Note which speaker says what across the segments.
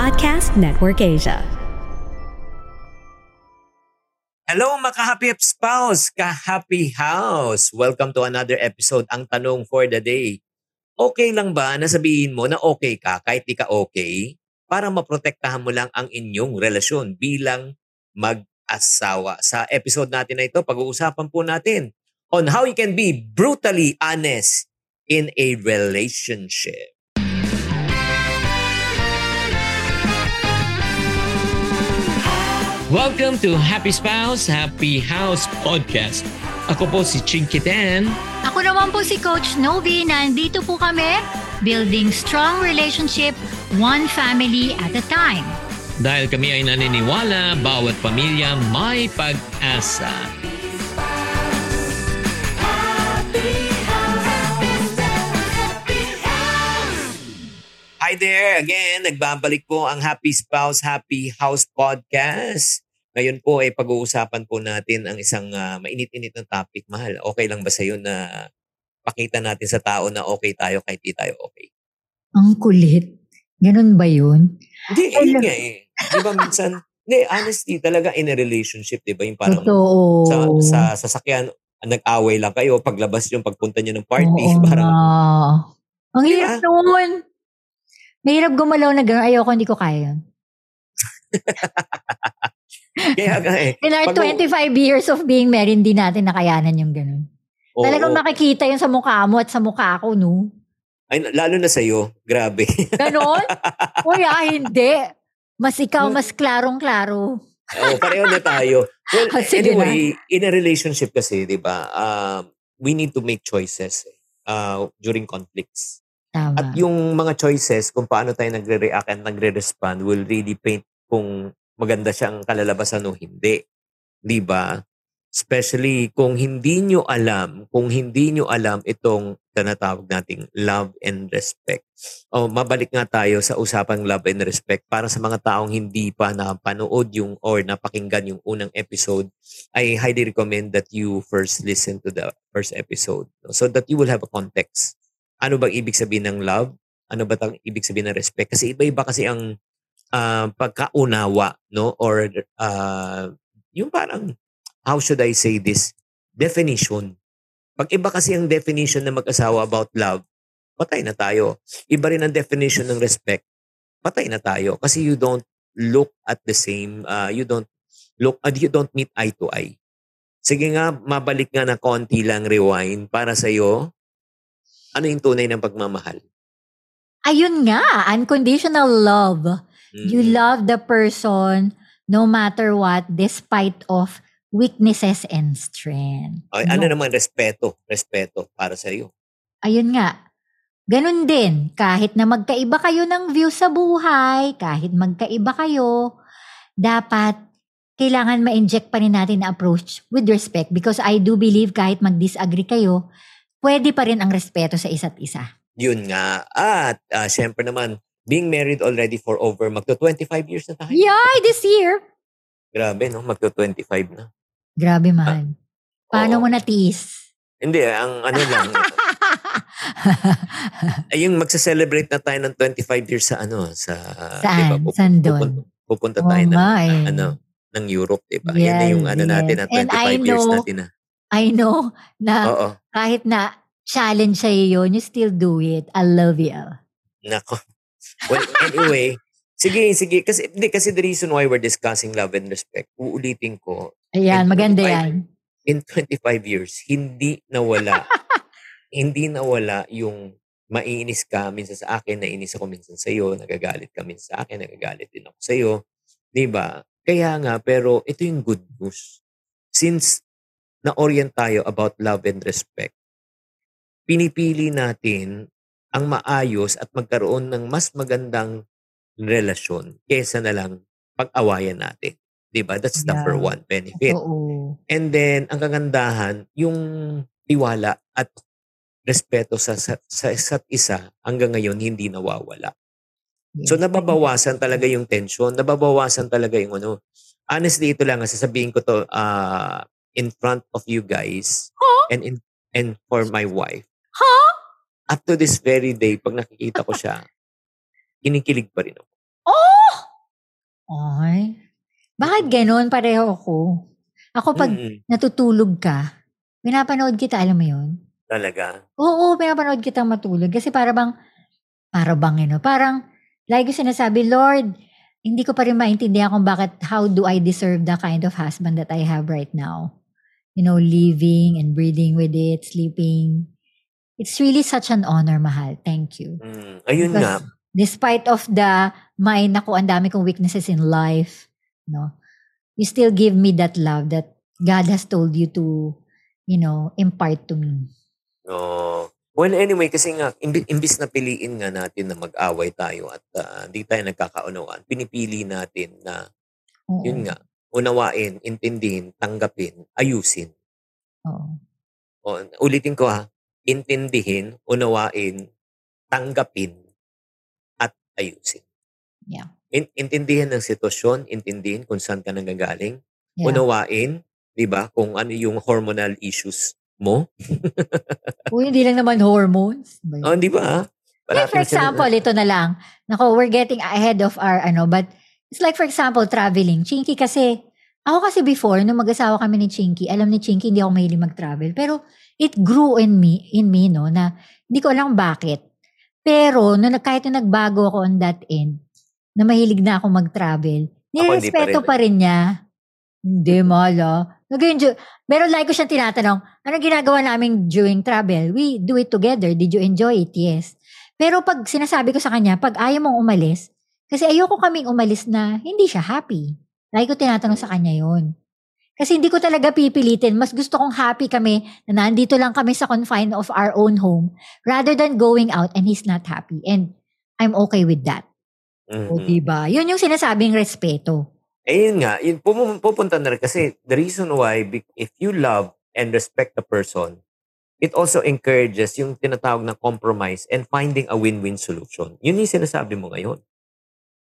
Speaker 1: Podcast Network Asia.
Speaker 2: Hello mga ka-happy spouse, ka-happy house. Welcome to another episode. Ang tanong for the day. Okay lang ba na sabihin mo na okay ka kahit di ka okay para maprotektahan mo lang ang inyong relasyon bilang mag-asawa? Sa episode natin na ito, pag-uusapan po natin on how you can be brutally honest in a relationship. Welcome to Happy Spouse, Happy House Podcast. Ako po si Chinky Dan.
Speaker 3: Ako naman po si Coach Novi. Nandito po kami, building strong relationship, one family at a time.
Speaker 2: Dahil kami ay naniniwala, bawat pamilya may pag-asa. Hi there! Again, nagbabalik po ang Happy Spouse, Happy House Podcast. Ngayon po ay pag-uusapan po natin ang isang uh, mainit-init na topic. Mahal, okay lang ba sa'yo na pakita natin sa tao na okay tayo kahit di tayo okay?
Speaker 3: Ang kulit. Ganun ba yun?
Speaker 2: Hindi, eh, yun nga eh. Di ba minsan, hindi, honesty talaga in a relationship, di ba? Yung parang
Speaker 3: Totoo.
Speaker 2: sa, sa sasakyan, nag-away lang kayo, paglabas yung pagpunta nyo ng party,
Speaker 3: Oo
Speaker 2: parang,
Speaker 3: nga. Ang
Speaker 2: Di
Speaker 3: hirap nun. Mahirap gumalaw na gano'n. Ayoko, hindi ko kaya yun.
Speaker 2: kaya nga eh.
Speaker 3: In our
Speaker 2: Pag-
Speaker 3: 25 years of being married, hindi natin nakayanan yung gano'n.
Speaker 2: Oo.
Speaker 3: Talagang makikita yun sa mukha mo at sa mukha ko, no?
Speaker 2: Ay, lalo na sa'yo, grabe.
Speaker 3: Ganon? Uy, ah, hindi. Mas ikaw, mas klarong-klaro.
Speaker 2: Oo, pareho na tayo. Well,
Speaker 3: Ah, sige
Speaker 2: anyway, in a relationship kasi, di ba, um, we need to make choices uh, during conflicts.
Speaker 3: Tama.
Speaker 2: At yung mga choices, kung paano tayo nagre-react and nagre-respond will really paint kung maganda siyang kalalabasan o hindi. Di ba? Especially kung hindi nyo alam, kung hindi nyo alam itong tinatawag nating love and respect. O mabalik nga tayo sa usapang love and respect para sa mga taong hindi pa napanood yung or napakinggan yung unang episode, I highly recommend that you first listen to the first episode so that you will have a context. Ano bang ibig sabihin ng love? Ano ba tang ibig sabihin ng respect? Kasi iba-iba kasi ang ah, pagkaunawa, no? Or ah, yung parang, how should I say this? Definition. Pag iba kasi ang definition ng mag-asawa about love, patay na tayo. Iba rin ang definition ng respect, patay na tayo. Kasi you don't look at the same, ah, you don't look, uh, you don't meet eye to eye. Sige nga, mabalik nga na konti lang rewind para sa'yo. Ano yung tunay ng pagmamahal?
Speaker 3: Ayun nga, unconditional love. You love the person no matter what despite of weaknesses and strength.
Speaker 2: Ay, ano
Speaker 3: No.
Speaker 2: naman respeto, respeto para sa iyo.
Speaker 3: Ayun nga. Ganun din, kahit na magkaiba kayo ng view sa buhay, kahit magkaiba kayo, dapat kailangan ma-inject pa rin natin na approach with respect because I do believe kahit mag-disagree kayo, pwede pa rin ang respeto sa isa't isa.
Speaker 2: Yun nga. At ah, syempre naman, being married already for over magto 25 years na tayo.
Speaker 3: Yay! This year!
Speaker 2: Grabe, no? Magto 25 na.
Speaker 3: Grabe, mahal. Paano
Speaker 2: Oo.
Speaker 3: mo natiis?
Speaker 2: Hindi, ang ano lang, yung magsa-celebrate na tayo ng 25 years sa ano, sa,
Speaker 3: Saan?
Speaker 2: Pup-
Speaker 3: Saan doon?
Speaker 2: Pupunta, pupunta
Speaker 3: Oo
Speaker 2: tayo ng,
Speaker 3: eh.
Speaker 2: ano, ng Europe, di ba? Yan na yung
Speaker 3: Yes,
Speaker 2: ano natin
Speaker 3: yes.
Speaker 2: na
Speaker 3: And
Speaker 2: 25
Speaker 3: I
Speaker 2: years
Speaker 3: know-
Speaker 2: natin na.
Speaker 3: I know na
Speaker 2: Oo.
Speaker 3: kahit na challenge sa'yo yun, you still do it. I love you.
Speaker 2: Nako. Well, anyway, sige, sige. Kasi, hindi, kasi the reason why we're discussing love and respect, uulitin ko,
Speaker 3: Ayan, maganda
Speaker 2: 25
Speaker 3: yan.
Speaker 2: in 25 years, hindi nawala, hindi nawala yung maiinis ka minsan sa akin, nainis ako minsan sa iyo, nagagalit ka minsan sa akin, nagagalit din ako sa iyo. 'Di ba? Kaya nga, pero ito yung good news. Since na-orient tayo about love and respect, pinipili natin ang maayos at magkaroon ng mas magandang relasyon kesa na lang pag-awayan natin. 'Di ba? That's number
Speaker 3: Yeah.
Speaker 2: one benefit.
Speaker 3: Oo.
Speaker 2: And then, ang kagandahan, yung tiwala at respeto sa, sa, sa isa't isa hanggang ngayon hindi nawawala. So nababawasan talaga yung tension, nababawasan talaga yung ano. Honestly, ito lang, sasabihin ko to uh, in front of you guys
Speaker 3: Huh?
Speaker 2: and in and for my wife.
Speaker 3: Huh?
Speaker 2: Up to this very day, pag nakikita ko siya, kinikilig pa rin ako.
Speaker 3: Oh! Ay. Bakit ganun? Pareho ako. Ako pag
Speaker 2: Mm-mm.
Speaker 3: natutulog ka, pinapanood kita, alam mo yun?
Speaker 2: Talaga.
Speaker 3: Oo, pinapanood kitang matulog. Kasi para bang, para bang, ano, parang, ko sinasabi, Lord, hindi ko pa rin maintindihan kung bakit, how do I deserve the kind of husband that I have right now? You know, living and breathing with it, sleeping. It's really such an honor, mahal. Thank you.
Speaker 2: Mm, ayun
Speaker 3: Because
Speaker 2: nga.
Speaker 3: Despite of the mind ako, ang dami kong weaknesses in life, no? You still give me that love that God has told you to, you know, impart to me.
Speaker 2: No. Well, anyway, kasi nga, imbi- imbis na piliin nga natin na mag-away tayo at ah, hindi tayo nagkakaunawaan, pinipili natin na,
Speaker 3: Oo.
Speaker 2: yun nga, unawain, intindihin, tanggapin, ayusin.
Speaker 3: Oo.
Speaker 2: O, ulitin ko ha, intindihin, unawain, tanggapin, at ayusin.
Speaker 3: Yeah.
Speaker 2: In- intindihin ang sitwasyon, intindihin kung saan ka nanggagaling,
Speaker 3: Yeah.
Speaker 2: unawain, di ba, kung ano yung hormonal issues mo.
Speaker 3: Uy, hindi lang naman hormones.
Speaker 2: Oh, di ba?
Speaker 3: Like for example, ito na lang. Nako, we're getting ahead of our ano, but it's like for example, traveling. Chinky kasi, ako kasi before, nung mag-asawa kami ni Chinky, alam ni Chinky, hindi ako mahilig mag-travel. Pero it grew in me, in me, no, na hindi ko alam bakit. Pero, nag- kahit nung nagbago ako on that end, na mahilig na ako mag-travel,
Speaker 2: hindi pa
Speaker 3: nirespeto
Speaker 2: rin.
Speaker 3: pa rin niya. Hindi, mala. Nag-enjoy. Pero like ko siyang tinatanong, ano ginagawa namin during travel? We do it together. Did you enjoy it? Yes. Pero pag sinasabi ko sa kanya, pag ayaw mong umalis, kasi ayoko kaming umalis na hindi siya happy. Like ko tinatanong sa kanya yon. Kasi hindi ko talaga pipilitin. Mas gusto kong happy kami na nandito lang kami sa confine of our own home rather than going out and he's not happy. And I'm okay with that. O
Speaker 2: Mhm.
Speaker 3: diba? Yun yung sinasabing respeto.
Speaker 2: Eh, yun nga, yun, pum- pupunta na rin kasi the reason why, if you love and respect the person, it also encourages yung tinatawag na compromise and finding a win-win solution. Yun yung sinasabi mo ngayon.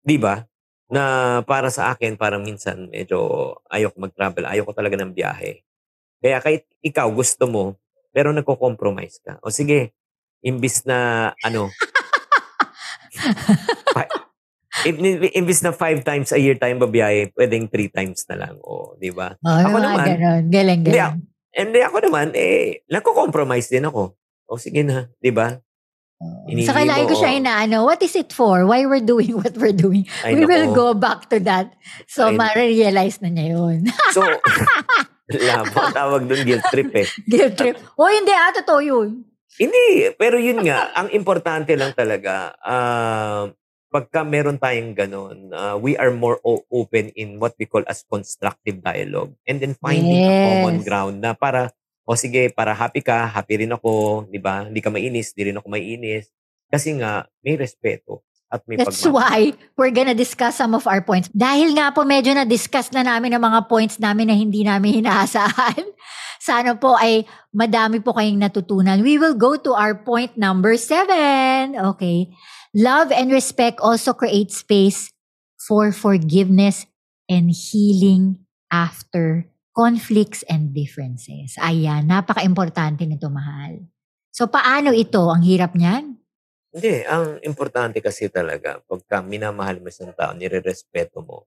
Speaker 2: Di ba? Na para sa akin, parang minsan medyo ayoko mag-travel, ayoko talaga ng biyahe. Kaya kahit ikaw gusto mo, pero nagko-compromise ka. O sige, imbis na ano, fi- im- imbis na five times a year tayong babiyahe, pwedeng three times na lang. O, di ba?
Speaker 3: Oh,
Speaker 2: Ako
Speaker 3: mga
Speaker 2: naman,
Speaker 3: ganon. Galing,
Speaker 2: Hindi,
Speaker 3: galing.
Speaker 2: And then ako naman, eh, nagko-compromise din ako. O sige na, di ba? Hinili
Speaker 3: Sa kailangan
Speaker 2: mo,
Speaker 3: ko siya
Speaker 2: oh.
Speaker 3: inaano, what is it for? Why we're doing what we're doing?
Speaker 2: Ay,
Speaker 3: We will go back to that. So,
Speaker 2: Ay,
Speaker 3: ma-realize na niya yun.
Speaker 2: So, labo, tawag doon guilt trip eh.
Speaker 3: Guilt trip. O, hindi ah, totoo yun.
Speaker 2: Hindi, pero yun nga, ang importante lang talaga, ah, pagka meron tayong ganun, ah, we are more o- open in what we call as constructive dialogue. And then finding a common
Speaker 3: Yes.
Speaker 2: ground na para, o sige, para happy ka, happy rin ako, di ba? Hindi ka mainis, di rin ako maiinis. Kasi nga, may respeto at may
Speaker 3: That's
Speaker 2: pagmamahal.
Speaker 3: why we're gonna discuss some of our points. Dahil nga po medyo na-discuss na namin ang mga points namin na hindi namin inaasahan. Sana po ay madami po kayong natutunan. We will go to our point number seven. Okay. Love and respect also create space for forgiveness and healing after conflicts and differences. Ayan, napaka-importante nito, mahal. So, paano ito? Ang hirap niyan?
Speaker 2: Hindi, ang importante kasi talaga, pagka minamahal mo isang tao, nire-respeto mo,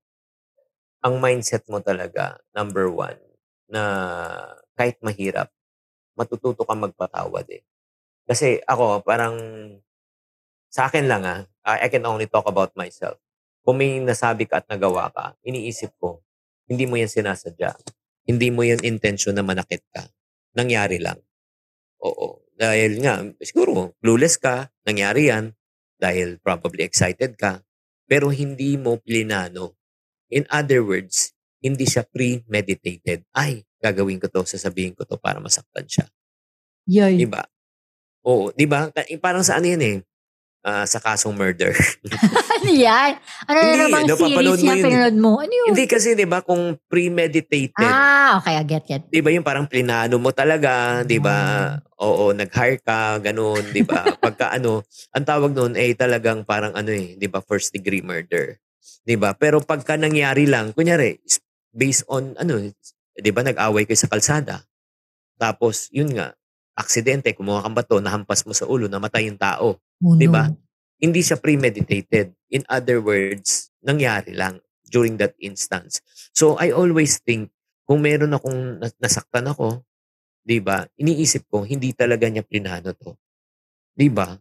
Speaker 2: ang mindset mo talaga, number one, na kahit mahirap, matututo ka magpatawad eh. Kasi ako, parang, sa akin lang ah, I can only talk about myself. Kung may nasabi ka at nagawa ka, iniisip ko, hindi mo yan sinasadya. Hindi mo yan intention na manakit ka. Nangyari lang. Oo. Dahil nga, siguro, clueless ka, nangyari yan, dahil probably excited ka, pero hindi mo plinano. In other words, hindi siya premeditated. Ay, gagawin ko to, sasabihin ko to para masaktan siya.
Speaker 3: Yay.
Speaker 2: Di ba? Oo, di ba? Ka- Parang sa ano yan eh, Ah, sa kasong murder.
Speaker 3: ano yan? Ano na namang series
Speaker 2: eh.
Speaker 3: pinanood mo? Ano yun?
Speaker 2: hindi kasi, di ba, kung premeditated,
Speaker 3: Ah, okay, I get, get.
Speaker 2: di ba yung parang plinano mo talaga, di ba? Oo, nag-hire ka, ganun, di ba? Pagka ano, ang tawag noon ay talagang parang ano eh, di ba, first degree murder. Di ba? Pero pagka nangyari lang, kunyari, based on ano, di ba, nag-away kayo sa kalsada. Tapos, yun nga, aksidente, kumuha kang bato, nahampas mo sa ulo, namatay yung tao.
Speaker 3: Oh,
Speaker 2: Di
Speaker 3: no.
Speaker 2: ba? Hindi siya premeditated. In other words, nangyari lang during that instance. So I always think kung meron akong nas- nasaktan ako, 'di ba? Iniisip ko hindi talaga niya plinano 'to. 'Di ba?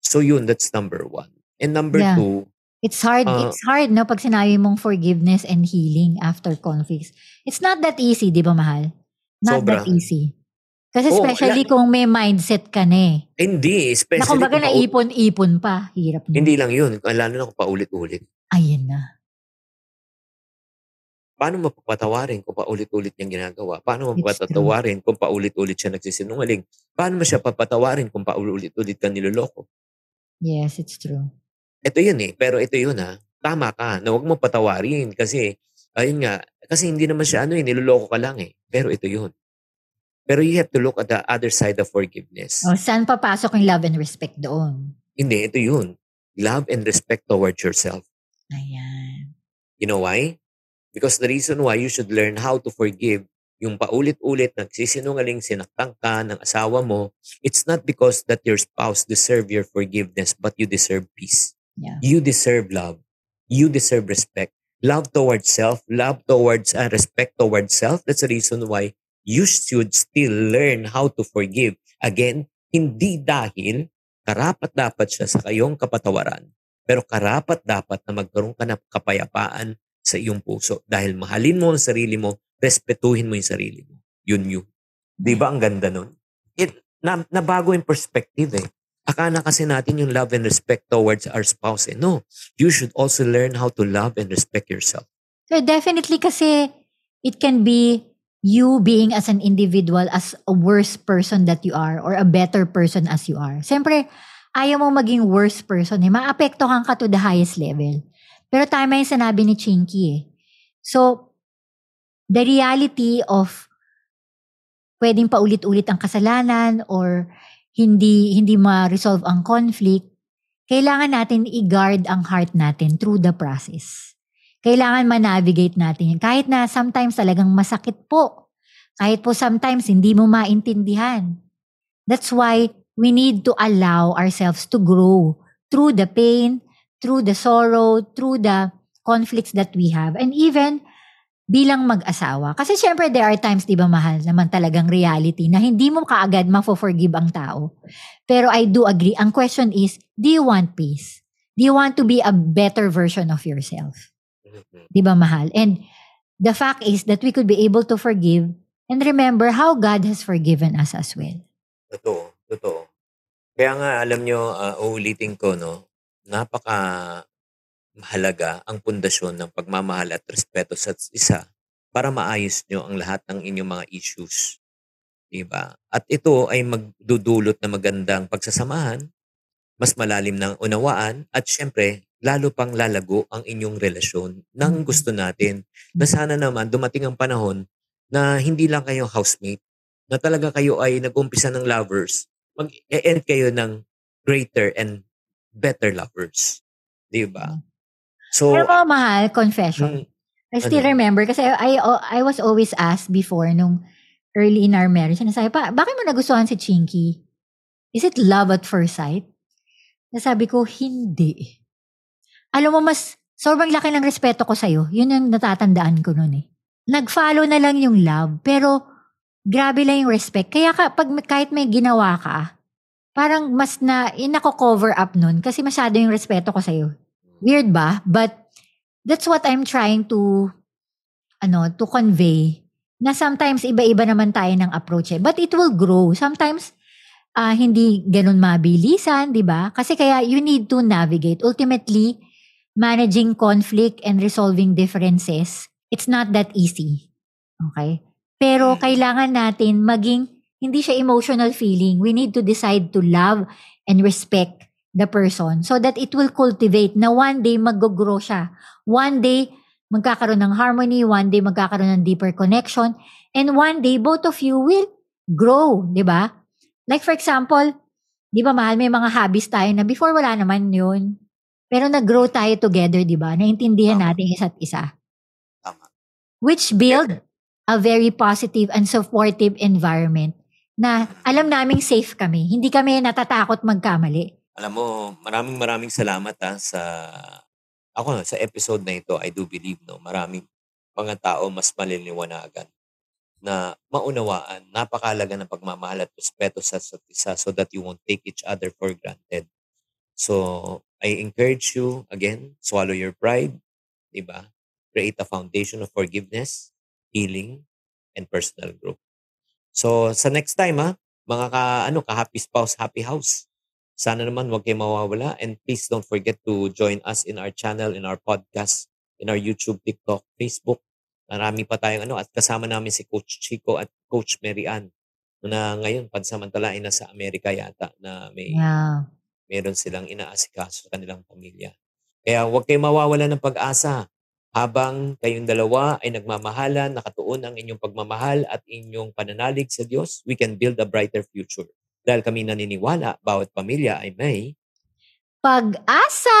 Speaker 2: So yun, that's number one. And number
Speaker 3: Yeah.
Speaker 2: two,
Speaker 3: It's hard,
Speaker 2: Ah.
Speaker 3: it's hard, no? Pag sinabi mong forgiveness and healing after conflicts. It's not that easy, di ba, mahal? Not
Speaker 2: Sobra.
Speaker 3: that easy. Kasi
Speaker 2: Oo,
Speaker 3: especially
Speaker 2: la-
Speaker 3: kung may mindset ka na eh.
Speaker 2: hindi,
Speaker 3: Na
Speaker 2: especially
Speaker 3: kumbaga
Speaker 2: kung
Speaker 3: naipon-ipon pa. Hirap na.
Speaker 2: hindi lang yun, lalo na kung paulit-ulit.
Speaker 3: Ayun na.
Speaker 2: Paano mo papatawarin kung paulit-ulit niyang ginagawa? Paano mo
Speaker 3: It's true.
Speaker 2: papatawarin kung paulit-ulit siya nagsisinungaling? Paano mo siya papatawarin kung paulit-ulit ka niloloko?
Speaker 3: Yes, it's true.
Speaker 2: Ito yun eh. Pero ito yun ha. Tama ka na huwag mo patawarin kasi, ayun nga, kasi hindi naman siya ano eh, niloloko ka lang eh. Pero ito yun. Pero you have to look at the other side of forgiveness.
Speaker 3: O, saan papasok yung love and respect doon?
Speaker 2: Hindi, ito yun. Love and respect towards yourself.
Speaker 3: Ayan.
Speaker 2: You know why? Because the reason why you should learn how to forgive yung paulit-ulit nagsisinungaling sinaktan ka ng asawa mo, it's not because that your spouse deserve your forgiveness, but you deserve peace.
Speaker 3: Yeah.
Speaker 2: You deserve love. You deserve respect. Love towards self, love towards uh, respect towards self. That's the reason why you should still learn how to forgive. Again, hindi dahil karapat dapat siya sa kayong kapatawaran, pero karapat dapat na magkaroon ka ng kapayapaan sa iyong puso. Dahil mahalin mo ang sarili mo, respetuhin mo yung sarili mo. Yun yun. Di ba ang ganda nun? It, na, nabago yung perspective eh. Akala kasi natin yung love and respect towards our spouse. Eh. No, you should also learn how to love and respect yourself.
Speaker 3: So definitely kasi it can be you being as an individual as a worse person that you are or a better person as you are. Siyempre, ayaw mo maging worse person eh. Maapektuhan ka to the highest level. Pero tama yung sinabi ni Chinky eh. So, the reality of pwedeng paulit-ulit ang kasalanan or hindi hindi ma-resolve ang conflict, kailangan natin i-guard ang heart natin through the process kailangan ma-navigate natin yun. Kahit na sometimes talagang masakit po. Kahit po sometimes hindi mo maintindihan. That's why we need to allow ourselves to grow through the pain, through the sorrow, through the conflicts that we have. And even bilang mag-asawa. Kasi syempre there are times, di ba mahal, naman talagang reality na hindi mo kaagad mafo-forgive ang tao. Pero I do agree. Ang question is, do you want peace? Do you want to be a better version of yourself?
Speaker 2: Mhm.
Speaker 3: Di ba mahal? And the fact is that we could be able to forgive and remember how God has forgiven us as well.
Speaker 2: Totoo, totoo. Kaya nga, alam nyo, uh, uulitin ko, no, napaka mahalaga ang pundasyon ng pagmamahal at respeto sa isa para maayos nyo ang lahat ng inyong mga issues. Diba? At ito ay magdudulot na magandang pagsasamahan, mas malalim ng unawaan, at syempre, lalo pang lalago ang inyong relasyon ng
Speaker 3: Mhm.
Speaker 2: gusto natin na sana naman dumating ang panahon na hindi lang kayo housemate, na talaga kayo ay nag-umpisa ng lovers, mag-end kayo ng greater and better lovers. Di ba? So,
Speaker 3: Pero mga mahal, confession.
Speaker 2: mm,
Speaker 3: I still
Speaker 2: ano?
Speaker 3: remember kasi I, I was always asked before nung early in our marriage, nasabi pa, bakit mo nagustuhan si Chinky? Is it love at first sight? Nasabi ko, hindi. Alam mo, mas sobrang laki ng respeto ko sa'yo. Yun yung natatandaan ko noon eh. Nag-follow na lang yung love, pero grabe lang yung respect. Kaya ka, pag kahit may ginawa ka, parang mas na, inako-cover up nun kasi masyado yung respeto ko sa'yo. Weird ba? But that's what I'm trying to ano, to convey na sometimes iba-iba naman tayo ng approach eh. But it will grow. Sometimes ah, hindi ganun mabilisan, 'di ba? Kasi kaya you need to navigate. Ultimately, managing conflict and resolving differences, it's not that easy. Okay? Pero
Speaker 2: Mm.
Speaker 3: kailangan natin maging hindi siya emotional feeling. We need to decide to love and respect the person so that it will cultivate na one day mag-grow siya. One day, magkakaroon ng harmony. One day, magkakaroon ng deeper connection. And one day, both of you will grow, di ba? Like for example, di ba mahal, may mga hobbies tayo na before wala naman yun. Pero nag-grow tayo together, di ba? Naintindihan
Speaker 2: Tama.
Speaker 3: natin isa't isa.
Speaker 2: Tama.
Speaker 3: Which build a very positive and supportive environment na alam naming safe kami. Hindi kami natatakot magkamali.
Speaker 2: Alam mo, maraming maraming salamat ha, sa ako sa episode na ito, I do believe no, maraming mga tao mas maliliwanagan na maunawaan, napakalaga ng pagmamahal at respeto sa isa't isa so that you won't take each other for granted. So, I encourage you, again, swallow your pride, di ba? Create a foundation of forgiveness, healing, and personal growth. So, sa next time, ha, mga ka, ano, ka-happy spouse, happy house. Sana naman huwag kayo mawawala. And please don't forget to join us in our channel, in our podcast, in our YouTube, TikTok, Facebook. Marami pa tayong ano. At kasama namin si Coach Chico at Coach Mary Ann na ngayon pansamantala ay nasa Amerika yata na may
Speaker 3: Yeah.
Speaker 2: Meron silang inaasikaso sa kanilang pamilya. Kaya huwag kayong mawawala ng pag-asa. Habang kayong dalawa ay nagmamahalan, nakatuon ang inyong pagmamahal at inyong pananalig sa Diyos, we can build a brighter future. Dahil kami naniniwala, bawat pamilya ay may
Speaker 3: Pag-asa!